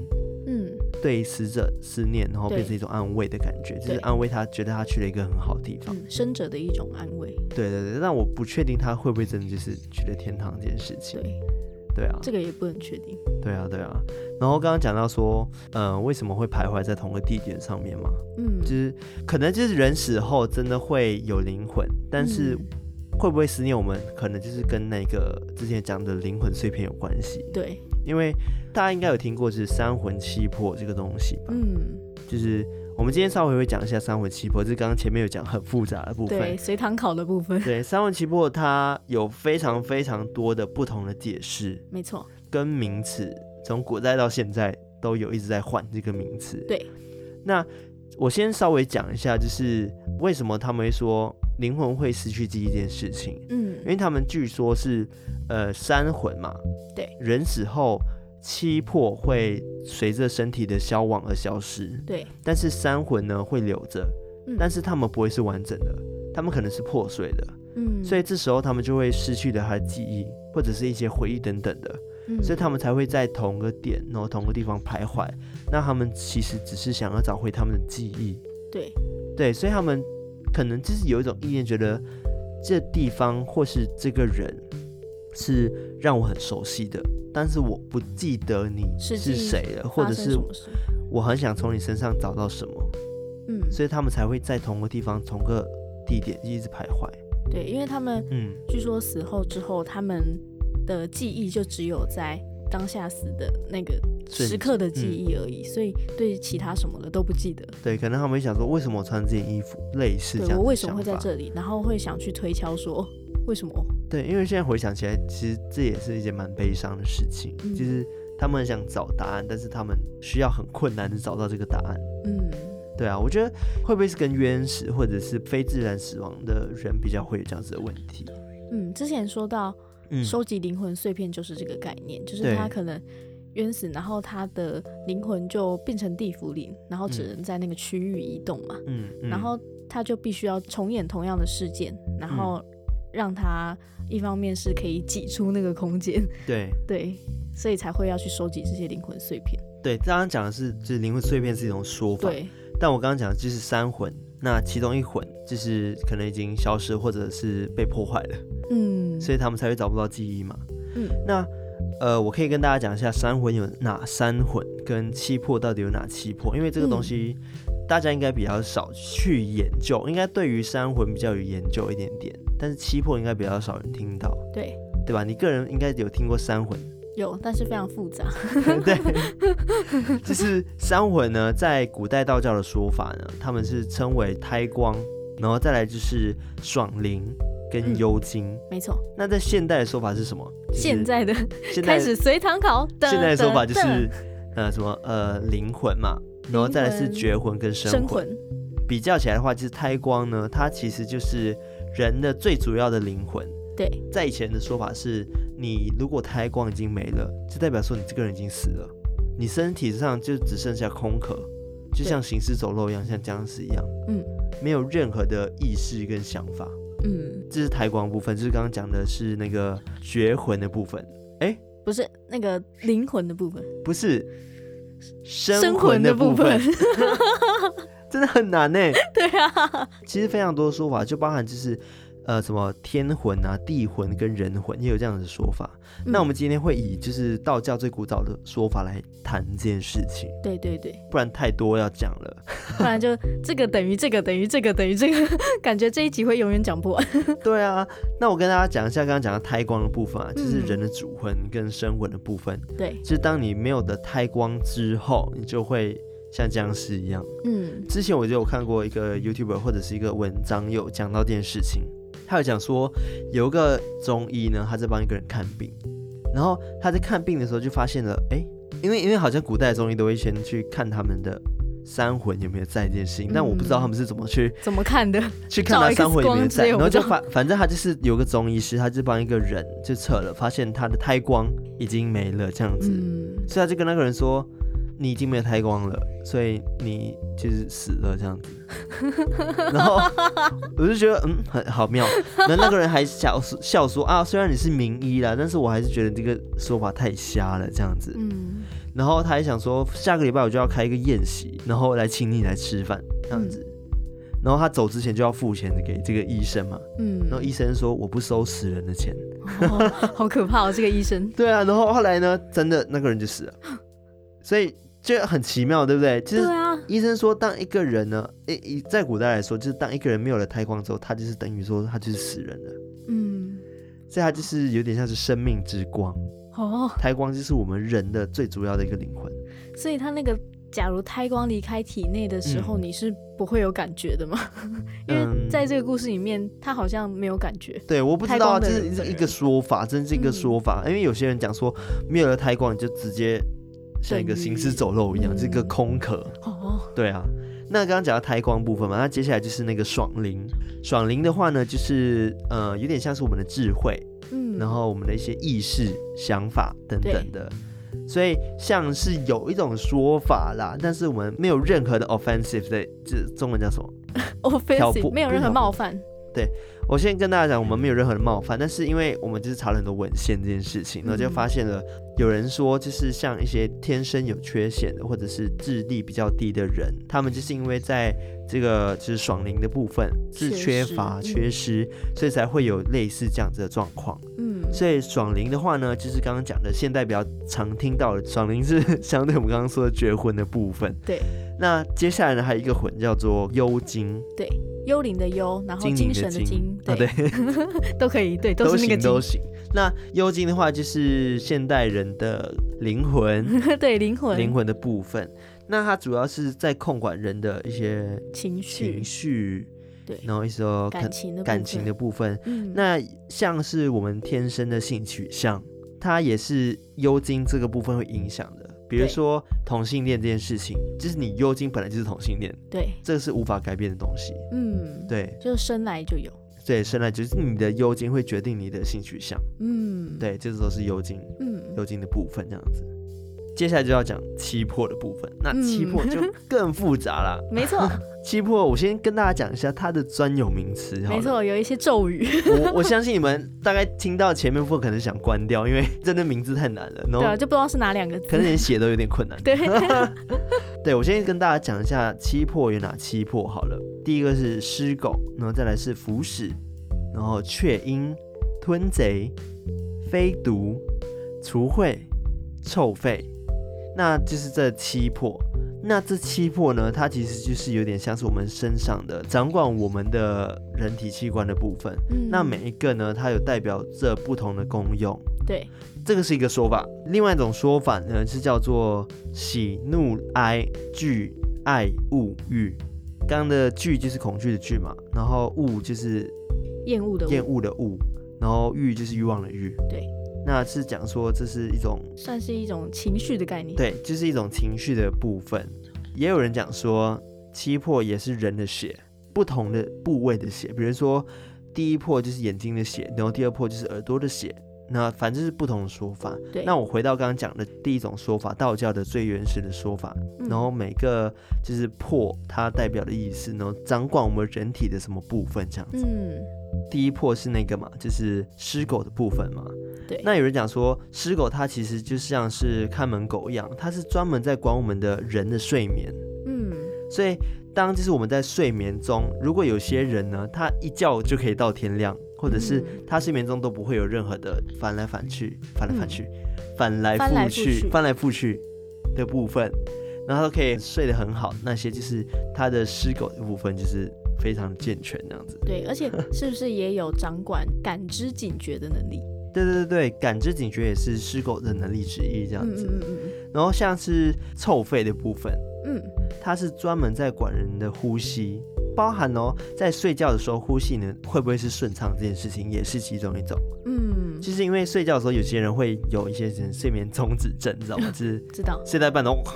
Speaker 1: 对死者思念，然后变成一种安慰的感觉，就是安慰他，觉得他去了一个很好的地方，
Speaker 2: 嗯，生者的一种安慰。
Speaker 1: 对对对，但我不确定他会不会真的就是去了天堂这件事情。
Speaker 2: 对，
Speaker 1: 对啊，
Speaker 2: 这个也不能确定。
Speaker 1: 对啊，对啊。然后刚刚讲到说，嗯、呃，为什么会徘徊在同个地点上面嘛？
Speaker 2: 嗯，
Speaker 1: 就是可能就是人死后真的会有灵魂，但是会不会思念我们，可能就是跟那个之前讲的灵魂碎片有关系。
Speaker 2: 对。
Speaker 1: 因为大家应该有听过是三魂七魄这个东西吧？
Speaker 2: 嗯，
Speaker 1: 就是我们今天稍微会讲一下三魂七魄，就是刚刚前面有讲很复杂的部分，
Speaker 2: 对，随堂考的部分。
Speaker 1: 对，三魂七魄它有非常非常多的不同的解释，
Speaker 2: 没错，
Speaker 1: 跟名词从古代到现在都有一直在换这个名词。
Speaker 2: 对，
Speaker 1: 那我先稍微讲一下，就是为什么他们会说灵魂会失去记忆这件事情。
Speaker 2: 嗯，
Speaker 1: 因为他们据说是。呃，三魂嘛，
Speaker 2: 对，
Speaker 1: 人死后七魄会随着身体的消亡而消失，
Speaker 2: 对，
Speaker 1: 但是三魂呢会留着，
Speaker 2: 嗯，
Speaker 1: 但是他们不会是完整的，他们可能是破碎的，
Speaker 2: 嗯，
Speaker 1: 所以这时候他们就会失去了他的记忆或者是一些回忆等等的，
Speaker 2: 嗯，
Speaker 1: 所以他们才会在同个点，然后同个地方徘徊。那他们其实只是想要找回他们的记忆，
Speaker 2: 对，
Speaker 1: 对，所以他们可能就是有一种意念，觉得这地方或是这个人。是让我很熟悉的，但是我不记得你是谁了，或者是我很想从你身上找到什么，
Speaker 2: 嗯，
Speaker 1: 所以他们才会在同个地方、同个地点一直徘徊。
Speaker 2: 对，因为他们，
Speaker 1: 嗯，
Speaker 2: 据说死后之后，他们的记忆就只有在当下死的那个时刻的记忆而已，嗯，所以对其他什么的都不记得。
Speaker 1: 对，可能他们会想说，为什么我穿这件衣服？类似这样，
Speaker 2: 我为什么会在这里？然后会想去推敲说，为什么？
Speaker 1: 对，因为现在回想起来，其实这也是一件蛮悲伤的事情。
Speaker 2: 嗯，
Speaker 1: 就是他们想找答案，但是他们需要很困难的找到这个答案。
Speaker 2: 嗯，
Speaker 1: 对啊，我觉得会不会是跟冤死或者是非自然死亡的人比较会有这样子的问题？
Speaker 2: 嗯，之前说到收集灵魂碎片就是这个概念，嗯，就是他可能冤死，然后他的灵魂就变成地府灵，然后只能在那个区域移动嘛。
Speaker 1: 嗯，嗯，
Speaker 2: 然后他就必须要重演同样的事件，然后让他。一方面是可以挤出那个空间，
Speaker 1: 对 (laughs)
Speaker 2: 对，所以才会要去收集这些灵魂碎片。
Speaker 1: 对，刚刚讲的是，就是灵魂碎片是一种说法，
Speaker 2: 对。
Speaker 1: 但我刚刚讲的就是三魂，那其中一魂就是可能已经消失，或者是被破坏了，
Speaker 2: 嗯，(laughs)
Speaker 1: 所以他们才会找不到记忆嘛。
Speaker 2: 嗯，
Speaker 1: 那呃，我可以跟大家讲一下三魂有哪三魂，跟七魄到底有哪七魄，因为这个东西大家应该比较少去研究，应该对于三魂比较有研究一点点。但是七魄应该比较少人听到，
Speaker 2: 对
Speaker 1: 对吧？你个人应该有听过三魂，
Speaker 2: 有，但是非常复杂。(laughs)
Speaker 1: 对，就是三魂呢，在古代道教的说法呢，他们是称为胎光，然后再来就是爽灵跟幽精，
Speaker 2: 没错。
Speaker 1: 那在现代的说法是什么？
Speaker 2: 现在的
Speaker 1: 现在
Speaker 2: 开始随堂考，
Speaker 1: 现在的说法就是呃什么呃灵魂嘛，然后再来是绝魂跟生魂。比较起来的话，就是胎光呢，它其实就是。人的最主要的灵魂，
Speaker 2: 对，
Speaker 1: 在以前的说法是，你如果胎光已经没了，就代表说你这个人已经死了，你身体上就只剩下空壳，就像行尸走肉一样，像僵尸一样，
Speaker 2: 嗯，
Speaker 1: 没有任何的意识跟想法，
Speaker 2: 嗯，
Speaker 1: 这是胎光部分，就是刚刚讲的是那个绝魂的部分，哎，
Speaker 2: 不是那个灵魂的部分，
Speaker 1: 不是生魂的部分。(laughs) 真的很难呢。
Speaker 2: 对啊，
Speaker 1: 其实非常多的说法，就包含就是。呃，什么天魂啊、地魂跟人魂也有这样的说法。嗯、那我们今天会以就是道教最古早的说法来谈这件事情。
Speaker 2: 对对对，
Speaker 1: 不然太多要讲了。
Speaker 2: 不然就这个等于这个等于这个等于这个，感觉这一集会永远讲不完。(laughs)
Speaker 1: 对啊，那我跟大家讲一下刚刚讲的胎光的部分啊，就是人的主魂跟生魂的部分。对、嗯，就是当你没有的胎光之后，你就会像僵尸一样。嗯，之前我就有看过一个 YouTuber 或者是一个文章有讲到这件事情。他有讲说，有一个中医呢，他在帮一个人看病，然后他在看病的时候就发现了，哎，因为因为好像古代的中医都会先去看他们的三魂有没有在这件事情，嗯、但我不知道他们是怎么去
Speaker 2: 怎么看的，
Speaker 1: 去看他三魂有没有在，然后就反反正他就是有个中医师，他就帮一个人就测了，发现他的胎光已经没了这样子，嗯、所以他就跟那个人说。你已经没有胎光了，所以你就是死了这样子。(laughs) 然后我就觉得嗯很好妙。那那个人还笑笑说啊，虽然你是名医啦，但是我还是觉得这个说法太瞎了这样子。嗯。然后他还想说，下个礼拜我就要开一个宴席，然后来请你来吃饭这样子。嗯。然后他走之前就要付钱给这个医生嘛。嗯。然后医生说我不收死人的钱。
Speaker 2: 哦，好可怕哦，这个医生。(laughs) 对
Speaker 1: 啊，然后后来呢，真的那个人就死了。(laughs) 所以。就很奇妙，对不对？其实医生说，当一个人呢，诶，在古代来说，就是当一个人没有了胎光之后，他就是等于说他就是死人了。嗯，所以他就是有点像是生命之光。哦，胎光就是我们人的最主要的一个灵魂。
Speaker 2: 所以他那个，假如胎光离开体内的时候，嗯、你是不会有感觉的吗？(laughs) 因为在这个故事里面，他好像没有感觉。
Speaker 1: 对，我不知道，这是一个说法，真是一个说法。嗯、因为有些人讲说，没有了胎光，你就直接。像一个行尸走肉一样，这、嗯、个空壳。哦，对啊。那刚刚讲到胎光部分嘛，那接下来就是那个爽灵。爽灵的话呢，就是呃，有点像是我们的智慧，嗯，然后我们的一些意识、想法等等的。所以像是有一种说法啦，但是我们没有任何的 offensive 的，这中文叫什么？(laughs)
Speaker 2: offensive，没有任何冒犯。
Speaker 1: 对，我先跟大家讲，我们没有任何的冒犯，但是因为我们就是查了很多文献这件事情，然后就发现了有人说，就是像一些天生有缺陷的，或者是智力比较低的人，他们就是因为在这个就是爽灵的部分是缺乏缺失，所以才会有类似这样子的状况。嗯，所以爽灵的话呢，就是刚刚讲的现代比较常听到的爽灵是 (laughs) 相对我们刚刚说的绝魂的部分。对，那接下来呢，还有一个魂叫做幽精。
Speaker 2: 对。幽灵的幽，然后精神的精，
Speaker 1: 对，对 (laughs)
Speaker 2: 都可以，对，都是那个
Speaker 1: 都行。那幽精的话，就是现代人的灵魂，(laughs)
Speaker 2: 对，灵魂，
Speaker 1: 灵魂的部分。那它主要是在控管人的一些
Speaker 2: 情绪，
Speaker 1: 情绪，对，然后一说
Speaker 2: 感情的
Speaker 1: 感情的部分。嗯，那像是我们天生的性取向，它也是幽精这个部分会影响的。比如说同性恋这件事情，就是你幽精本来就是同性恋，对，这个是无法改变的东西。嗯，对，
Speaker 2: 就是生来就有，
Speaker 1: 对，生来就是你的幽精会决定你的性取向。嗯，对，这都是幽精，嗯，幽精的部分这样子。接下来就要讲七魄的部分，那七魄就更复杂了。(laughs)
Speaker 2: 没错，(laughs)
Speaker 1: 七魄我先跟大家讲一下它的专有名词。
Speaker 2: 没错，有一些咒语。
Speaker 1: 我我相信你们大概听到前面部分可能想关掉，因为真的名字太难了。
Speaker 2: 对啊，就不知道是哪两个字，
Speaker 1: 可能连写都有点困难。
Speaker 2: 对，(laughs)
Speaker 1: 对我先跟大家讲一下七魄有哪七魄好了。第一个是尸狗，然后再来是腐屎，然后雀鹰、吞贼、飞毒、除秽、臭肺。那就是这七魄，那这七魄呢，它其实就是有点像是我们身上的掌管我们的人体器官的部分。嗯，那每一个呢，它有代表着不同的功用。对，这个是一个说法。另外一种说法呢，是叫做喜怒哀惧爱恶欲。刚刚的惧就是恐惧的惧嘛，然后恶就是
Speaker 2: 厌恶的
Speaker 1: 厌恶的恶，然后欲就是欲望的欲。对。那是讲说，这是一种
Speaker 2: 算是一种情绪的概念，
Speaker 1: 对，就是一种情绪的部分。也有人讲说，七魄也是人的血，不同的部位的血，比如说第一魄就是眼睛的血，然后第二魄就是耳朵的血。那反正是不同的说法。对，那我回到刚刚讲的第一种说法，道教的最原始的说法，嗯、然后每个就是魄，它代表的意思，然后掌管我们人体的什么部分这样子。嗯，第一魄是那个嘛，就是尸狗的部分嘛。对，那有人讲说，狮狗它其实就像是看门狗一样，它是专门在管我们的人的睡眠。嗯，所以当就是我们在睡眠中，如果有些人呢，他一觉就可以到天亮，或者是他睡眠中都不会有任何的翻来翻去、翻来翻去、翻来覆去、翻来覆去的部分，然后都可以睡得很好，那些就是他的尸狗的部分就是非常健全这样子。
Speaker 2: 对，而且是不是也有掌管感知警觉的能力？
Speaker 1: 对对对对，感知警觉也是试狗的能力之一，这样子。嗯嗯嗯。然后像是臭肺的部分，嗯，它是专门在管人的呼吸，包含哦，在睡觉的时候呼吸呢会不会是顺畅这件事情，也是其中一种。嗯，就是因为睡觉的时候，有些人会有一些人睡眠中止症，你知道吗？(laughs) 就是
Speaker 2: 知道
Speaker 1: 睡在半中。(laughs)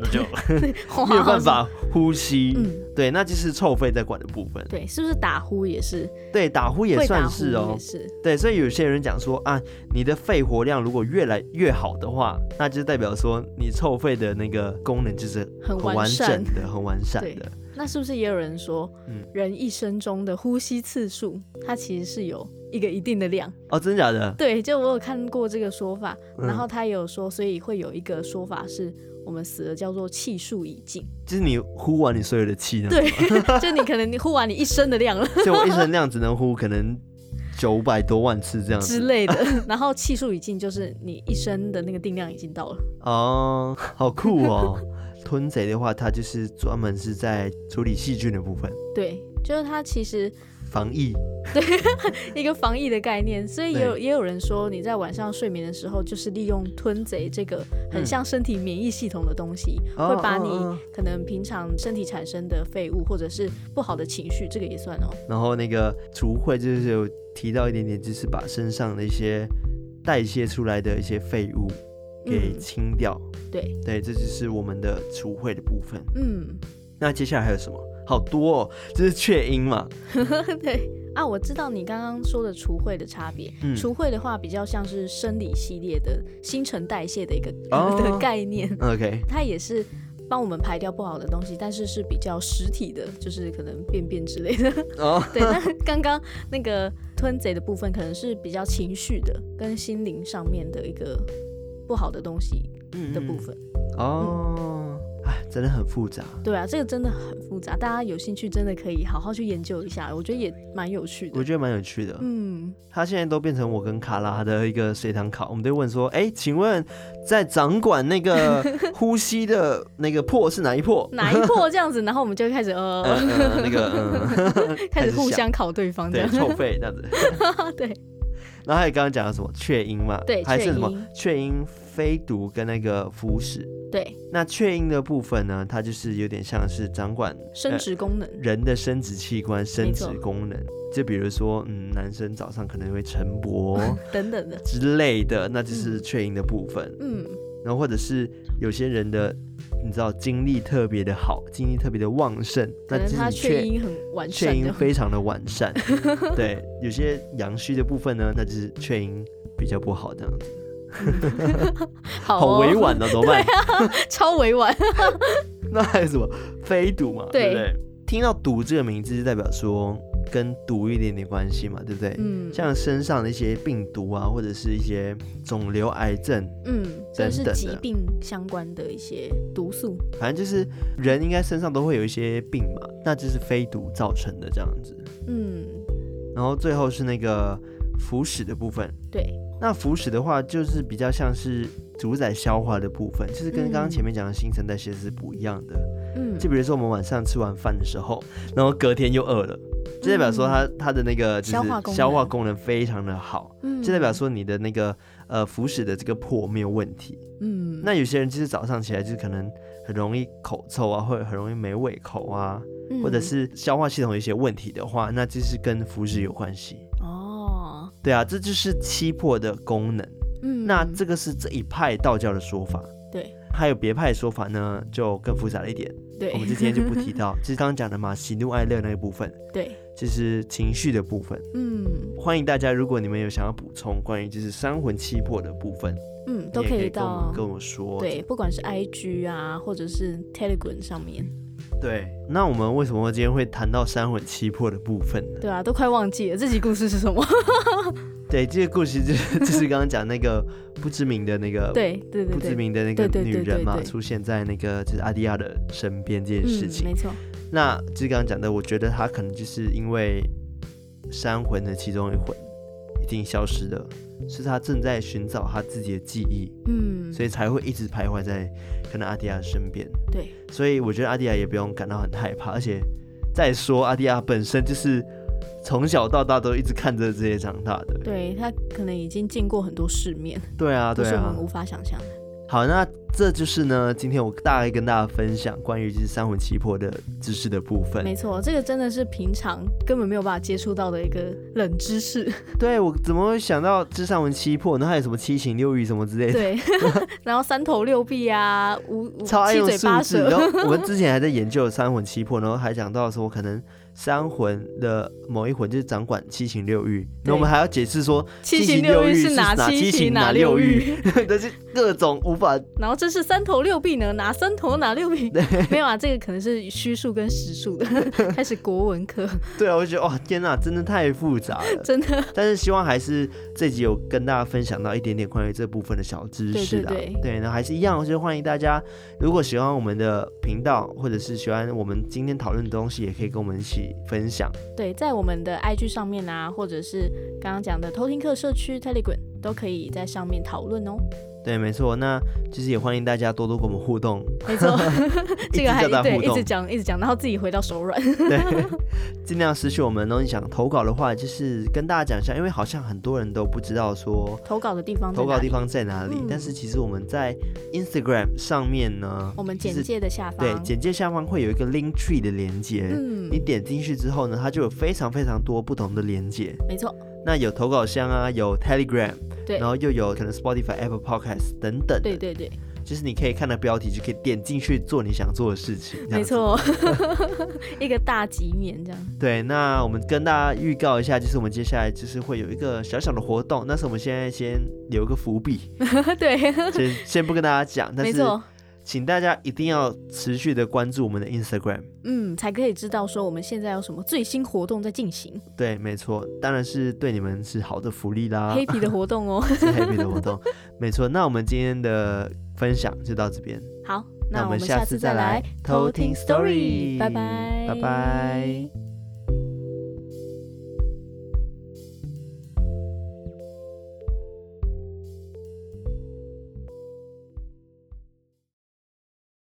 Speaker 1: 那就 (laughs) 没有办法呼吸，嗯，对，那就是臭肺在管的部分。
Speaker 2: 对，是不是打呼也是？
Speaker 1: 对，打呼也算是哦。是。对，所以有些人讲说啊，你的肺活量如果越来越好的话，那就代表说你臭肺的那个功能就是很完整的、很完善的。
Speaker 2: 那是不是也有人说，嗯，人一生中的呼吸次数，它其实是有一个一定的量？
Speaker 1: 哦，真的假的？
Speaker 2: 对，就我有看过这个说法，然后他也有说，所以会有一个说法是。我们死了叫做气数已尽，
Speaker 1: 就是你呼完你所有的气呢？
Speaker 2: 对，(laughs) 就你可能你呼完你一生的量了。(laughs)
Speaker 1: 就我一生量只能呼可能九百多万次这样子
Speaker 2: 之类的。(laughs) 然后气数已尽就是你一生的那个定量已经到了。
Speaker 1: 哦，好酷哦！吞贼的话，它就是专门是在处理细菌的部分。
Speaker 2: 对，就是它其实。
Speaker 1: 防疫，
Speaker 2: 对，(laughs) 一个防疫的概念，所以也有也有人说，你在晚上睡眠的时候，就是利用吞贼这个很像身体免疫系统的东西，嗯、会把你可能平常身体产生的废物或者是不好的情绪，这个也算哦。
Speaker 1: 然后那个除秽就是有提到一点点，就是把身上的一些代谢出来的一些废物给清掉。
Speaker 2: 嗯、对
Speaker 1: 对，这就是我们的除秽的部分。嗯，那接下来还有什么？好多哦，这是雀鹰嘛？(laughs)
Speaker 2: 对啊，我知道你刚刚说的除秽的差别。嗯、除秽的话比较像是生理系列的新陈代谢的一个、哦、(laughs) 的概念。
Speaker 1: OK，
Speaker 2: 它也是帮我们排掉不好的东西，但是是比较实体的，就是可能便便之类的。哦，(laughs) 对。那刚刚那个吞贼的部分，可能是比较情绪的，跟心灵上面的一个不好的东西的部分。
Speaker 1: 嗯、哦。嗯真的很复杂，
Speaker 2: 对啊，这个真的很复杂，大家有兴趣真的可以好好去研究一下，我觉得也蛮有趣的。
Speaker 1: 我觉得蛮有趣的，嗯，他现在都变成我跟卡拉的一个随堂考，我们都问说，哎、欸，请问在掌管那个 (laughs) 呼吸的那个破是哪一破？
Speaker 2: 哪一破这样子，然后我们就开始 (laughs) 呃，那个
Speaker 1: 呃，(laughs)
Speaker 2: 开始互相考对方这样，
Speaker 1: 对，臭肺这样子，
Speaker 2: 对。
Speaker 1: 然后还有刚刚讲的什么雀鹰嘛？
Speaker 2: 对，
Speaker 1: 还是什么雀鹰飞毒跟那个腐蚀。
Speaker 2: 对，
Speaker 1: 那雀鹰的部分呢，它就是有点像是掌管
Speaker 2: 生殖功能，
Speaker 1: 人的生殖器官、生殖功能。就比如说，嗯，男生早上可能会晨勃 (laughs)
Speaker 2: 等等的
Speaker 1: 之类的，那就是雀鹰的部分。嗯，然后或者是有些人的。你知道精力特别的好，精力特别的旺盛，
Speaker 2: 可能他雀阴很完善，
Speaker 1: 雀阴非常的完善。(laughs) 对，有些阳虚的部分呢，那就是雀阴比较不好这样子。(laughs) (laughs) 好，哦、好委婉哦，怎么办？
Speaker 2: 啊、超委婉。
Speaker 1: 那还有什么飞赌嘛？
Speaker 2: 对，
Speaker 1: 对不对？听到赌这个名字，就代表说。跟毒一点点关系嘛，对不对？嗯，像身上的一些病毒啊，或者是一些肿瘤、癌症，嗯，等等
Speaker 2: 疾病相关的一些毒素。
Speaker 1: 反正就是人应该身上都会有一些病嘛，那就是非毒造成的这样子。嗯，然后最后是那个腐蚀的部分。
Speaker 2: 对，
Speaker 1: 那腐蚀的话，就是比较像是主宰消化的部分，就是跟刚刚前面讲的新陈代谢是不一样的。嗯，就比如说我们晚上吃完饭的时候，然后隔天又饿了。就代表说它它的那个就是消化功能。非常的好，嗯，就代表说你的那个呃腐食的这个破没有问题，嗯，那有些人就是早上起来就是可能很容易口臭啊，或者很容易没胃口啊，嗯，或者是消化系统有一些问题的话，那就是跟腐食有关系哦。对啊，这就是七魄的功能，嗯，那这个是这一派道教的说法，
Speaker 2: 对，
Speaker 1: 还有别派的说法呢，就更复杂了一点。对，我们今天就不提到，(laughs) 就是刚刚讲的嘛，喜怒哀乐那一部分，
Speaker 2: 对，
Speaker 1: 就是情绪的部分。嗯，欢迎大家，如果你们有想要补充关于就是三魂七魄的部分，
Speaker 2: 嗯，都可以到
Speaker 1: 跟我说。
Speaker 2: 对，不管是 IG 啊，或者是 Telegram 上面。
Speaker 1: 对，那我们为什么今天会谈到三魂七魄的部分呢？
Speaker 2: 对啊，都快忘记了这集故事是什么。(laughs)
Speaker 1: 对，这个故事就是就是刚刚讲那个不知名的那个
Speaker 2: 对对对
Speaker 1: 不知名的那个女人嘛，出现在那个就是阿迪亚的身边这件事情。
Speaker 2: 嗯、没错。
Speaker 1: 那就是刚刚讲的，我觉得他可能就是因为三魂的其中一魂已经消失了，是他正在寻找他自己的记忆，
Speaker 2: 嗯，
Speaker 1: 所以才会一直徘徊在可能阿迪亚身边。
Speaker 2: 对，
Speaker 1: 所以我觉得阿迪亚也不用感到很害怕，而且再说阿迪亚本身就是从小到大都一直看着这些长大的，
Speaker 2: 对，他可能已经见过很多世面，
Speaker 1: 对啊，对啊，
Speaker 2: 是我们无法想象的。
Speaker 1: 好，那这就是呢，今天我大概跟大家分享关于就是三魂七魄的知识的部分。
Speaker 2: 没错，这个真的是平常根本没有办法接触到的一个冷知识。
Speaker 1: 对，我怎么会想到这三魂七魄？然后还有什么七情六欲什么之类的？
Speaker 2: 对，(laughs) 然后三头六臂啊，五
Speaker 1: 超爱用
Speaker 2: 七嘴八舌。
Speaker 1: 然后我们之前还在研究三魂七魄，然后还讲到说可能。三魂的某一魂就是掌管七情六欲，那我们还要解释说
Speaker 2: 七情六欲是哪七情哪六欲，
Speaker 1: 但 (laughs) 是各种无法。
Speaker 2: 然后这是三头六臂呢？哪三头哪六臂？没有啊，这个可能是虚数跟实数的。(laughs) 开始国文课。对
Speaker 1: 啊，我就觉得哇，天哪，真的太复杂了，
Speaker 2: 真的。
Speaker 1: 但是希望还是这集有跟大家分享到一点点关于这部分的小知识啊。
Speaker 2: 对对对，
Speaker 1: 对，那还是一样，就是欢迎大家，如果喜欢我们的频道，或者是喜欢我们今天讨论的东西，也可以跟我们一起。分享。
Speaker 2: 对，在我们的 IG 上面啊，或者是刚刚讲的偷听课社区 Telegram，都可以在上面讨论哦。
Speaker 1: 对，没错，那其实也欢迎大家多多跟我们互动。(laughs)
Speaker 2: 没错，(laughs) 这个还对，一直讲一直讲，然后自己回到手软。
Speaker 1: 对，(laughs) 尽量失去我们。然后你想投稿的话，就是跟大家讲一下，因为好像很多人都不知道说
Speaker 2: 投稿的地方，
Speaker 1: 投稿的地方在哪里。
Speaker 2: 嗯、
Speaker 1: 但是其实我们在 Instagram 上面呢，
Speaker 2: 我们简介的下方，
Speaker 1: 对，简介下方会有一个 Link Tree 的连接。嗯，你点进去之后呢，它就有非常非常多不同的连接。
Speaker 2: 没错。
Speaker 1: 那有投稿箱啊，有 Telegram，
Speaker 2: 对，
Speaker 1: 然后又有可能 Spotify、Apple Podcast 等等，
Speaker 2: 对对对，
Speaker 1: 就是你可以看到标题就可以点进去做你想做的事情，
Speaker 2: 没错，(laughs) 一个大集面这样。
Speaker 1: 对，那我们跟大家预告一下，就是我们接下来就是会有一个小小的活动，那是我们现在先留个伏笔，(laughs)
Speaker 2: 对，
Speaker 1: 先先不跟大家讲，但是。请大家一定要持续的关注我们的 Instagram，
Speaker 2: 嗯，才可以知道说我们现在有什么最新活动在进行。
Speaker 1: 对，没错，当然是对你们是好的福利啦。
Speaker 2: 黑皮的活动哦，(laughs)
Speaker 1: 是黑皮的活动，没错。那我们今天的分享就到这边。
Speaker 2: 好，那我们下次再来偷听 story，拜拜，
Speaker 1: 拜拜。